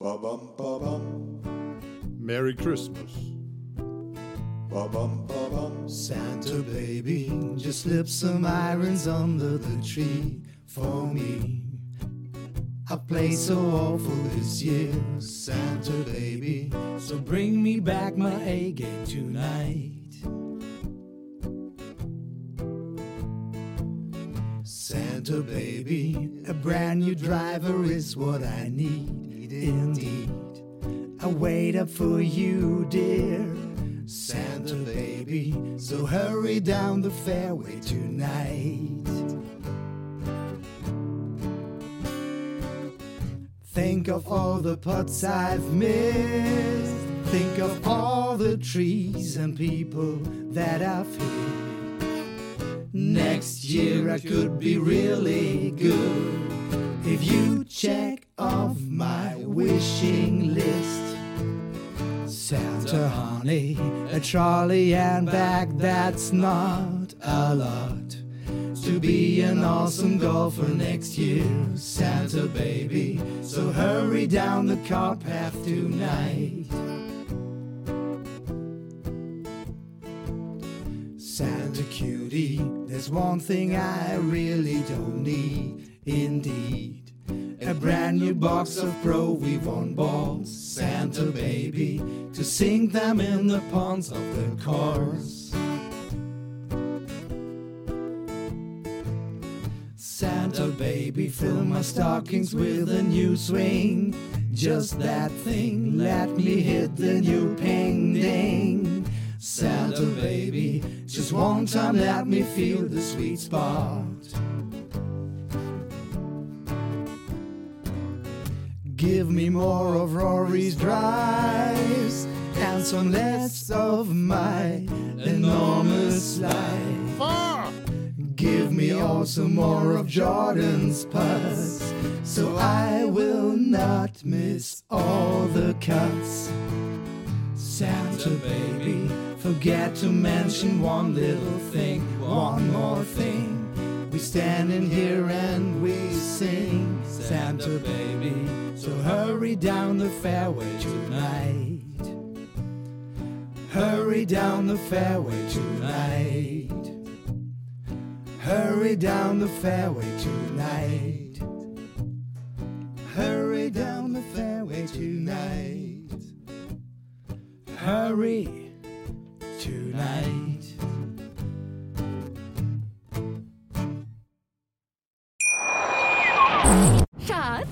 Ba-bum, ba-bum, Merry Christmas. ba-bum, ba-bum. Santa baby, just slip some irons under the tree for me. I played so awful this year, Santa baby. So bring me back my A game tonight. Santa baby, a brand new driver is what I need, indeed. I wait up for you, dear Santa baby. So hurry down the fairway tonight. Think of all the putts I've missed. Think of all the trees and people that I've hit. Next year I could be really good if you check off my wishing list. Santa honey, a trolley and back, that's not a lot. To be an awesome golfer next year, Santa baby. So hurry down the car path tonight. Santa cutie, there's one thing I really don't need, indeed. A brand new box of Pro V1 balls, Santa baby, to sink them in the ponds of the course. Santa baby, fill my stockings with a new swing. Just that thing, let me hit the new ping ding. Santa baby, just one time let me feel the sweet spot. Give me more of Rory's drives and some less of my enormous life. Give me also more of Jordan's putts, so I will not miss all the cuts. Santa baby, forget to mention one little thing, one more thing. We stand in here and we sing, Santa baby. So hurry down the fairway tonight. Hurry down the fairway tonight. Hurry down the fairway tonight. Hurry down the fairway tonight. Hurry tonight.